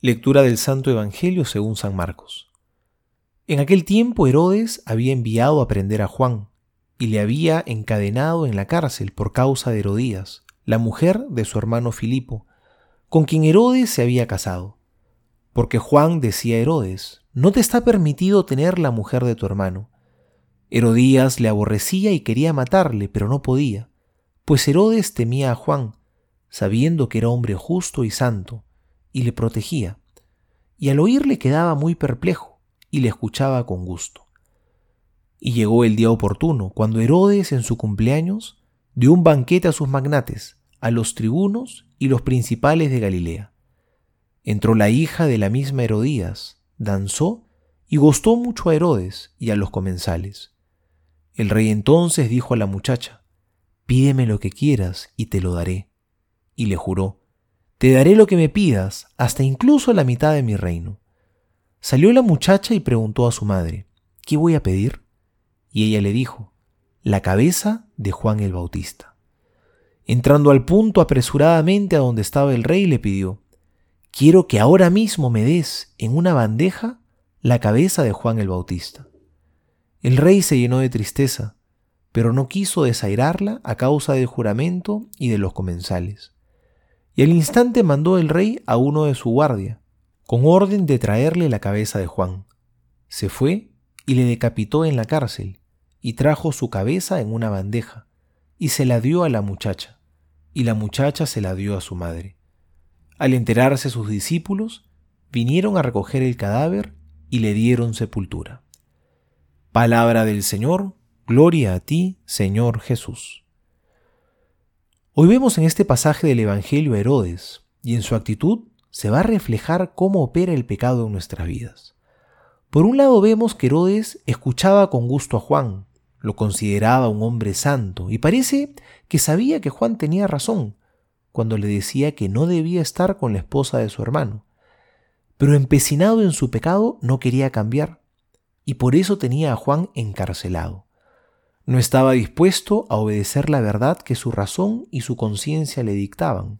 Lectura del Santo Evangelio según San Marcos. En aquel tiempo Herodes había enviado a prender a Juan y le había encadenado en la cárcel por causa de Herodías, la mujer de su hermano Filipo, con quien Herodes se había casado. Porque Juan decía a Herodes, no te está permitido tener la mujer de tu hermano. Herodías le aborrecía y quería matarle, pero no podía, pues Herodes temía a Juan, sabiendo que era hombre justo y santo, y le protegía, y al oírle quedaba muy perplejo y le escuchaba con gusto. Y llegó el día oportuno, cuando Herodes en su cumpleaños dio un banquete a sus magnates, a los tribunos y los principales de Galilea. Entró la hija de la misma Herodías, danzó y gustó mucho a Herodes y a los comensales. El rey entonces dijo a la muchacha, Pídeme lo que quieras y te lo daré. Y le juró, te daré lo que me pidas, hasta incluso la mitad de mi reino. Salió la muchacha y preguntó a su madre, ¿qué voy a pedir? Y ella le dijo, la cabeza de Juan el Bautista. Entrando al punto apresuradamente a donde estaba el rey, le pidió, quiero que ahora mismo me des en una bandeja la cabeza de Juan el Bautista. El rey se llenó de tristeza, pero no quiso desairarla a causa del juramento y de los comensales y al instante mandó el rey a uno de su guardia, con orden de traerle la cabeza de Juan. Se fue y le decapitó en la cárcel, y trajo su cabeza en una bandeja, y se la dio a la muchacha, y la muchacha se la dio a su madre. Al enterarse sus discípulos, vinieron a recoger el cadáver y le dieron sepultura. Palabra del Señor, gloria a ti, Señor Jesús. Hoy vemos en este pasaje del Evangelio a Herodes, y en su actitud se va a reflejar cómo opera el pecado en nuestras vidas. Por un lado vemos que Herodes escuchaba con gusto a Juan, lo consideraba un hombre santo, y parece que sabía que Juan tenía razón cuando le decía que no debía estar con la esposa de su hermano. Pero empecinado en su pecado no quería cambiar, y por eso tenía a Juan encarcelado. No estaba dispuesto a obedecer la verdad que su razón y su conciencia le dictaban.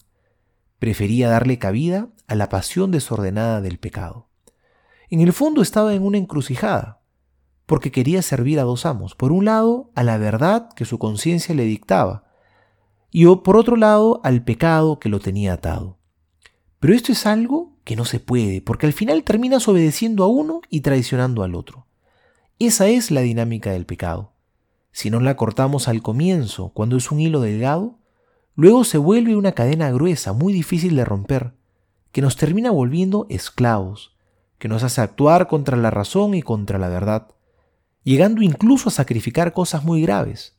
Prefería darle cabida a la pasión desordenada del pecado. En el fondo estaba en una encrucijada, porque quería servir a dos amos. Por un lado, a la verdad que su conciencia le dictaba, y por otro lado, al pecado que lo tenía atado. Pero esto es algo que no se puede, porque al final terminas obedeciendo a uno y traicionando al otro. Esa es la dinámica del pecado. Si no la cortamos al comienzo, cuando es un hilo delgado, luego se vuelve una cadena gruesa, muy difícil de romper, que nos termina volviendo esclavos, que nos hace actuar contra la razón y contra la verdad, llegando incluso a sacrificar cosas muy graves,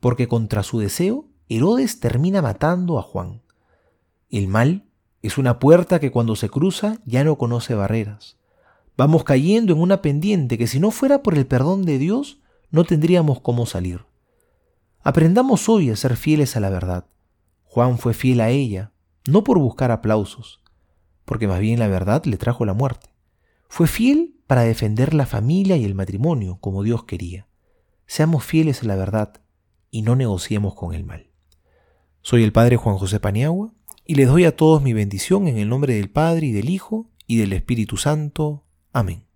porque contra su deseo, Herodes termina matando a Juan. El mal es una puerta que cuando se cruza ya no conoce barreras. Vamos cayendo en una pendiente que si no fuera por el perdón de Dios, no tendríamos cómo salir. Aprendamos hoy a ser fieles a la verdad. Juan fue fiel a ella, no por buscar aplausos, porque más bien la verdad le trajo la muerte. Fue fiel para defender la familia y el matrimonio como Dios quería. Seamos fieles a la verdad y no negociemos con el mal. Soy el Padre Juan José Paniagua y les doy a todos mi bendición en el nombre del Padre y del Hijo y del Espíritu Santo. Amén.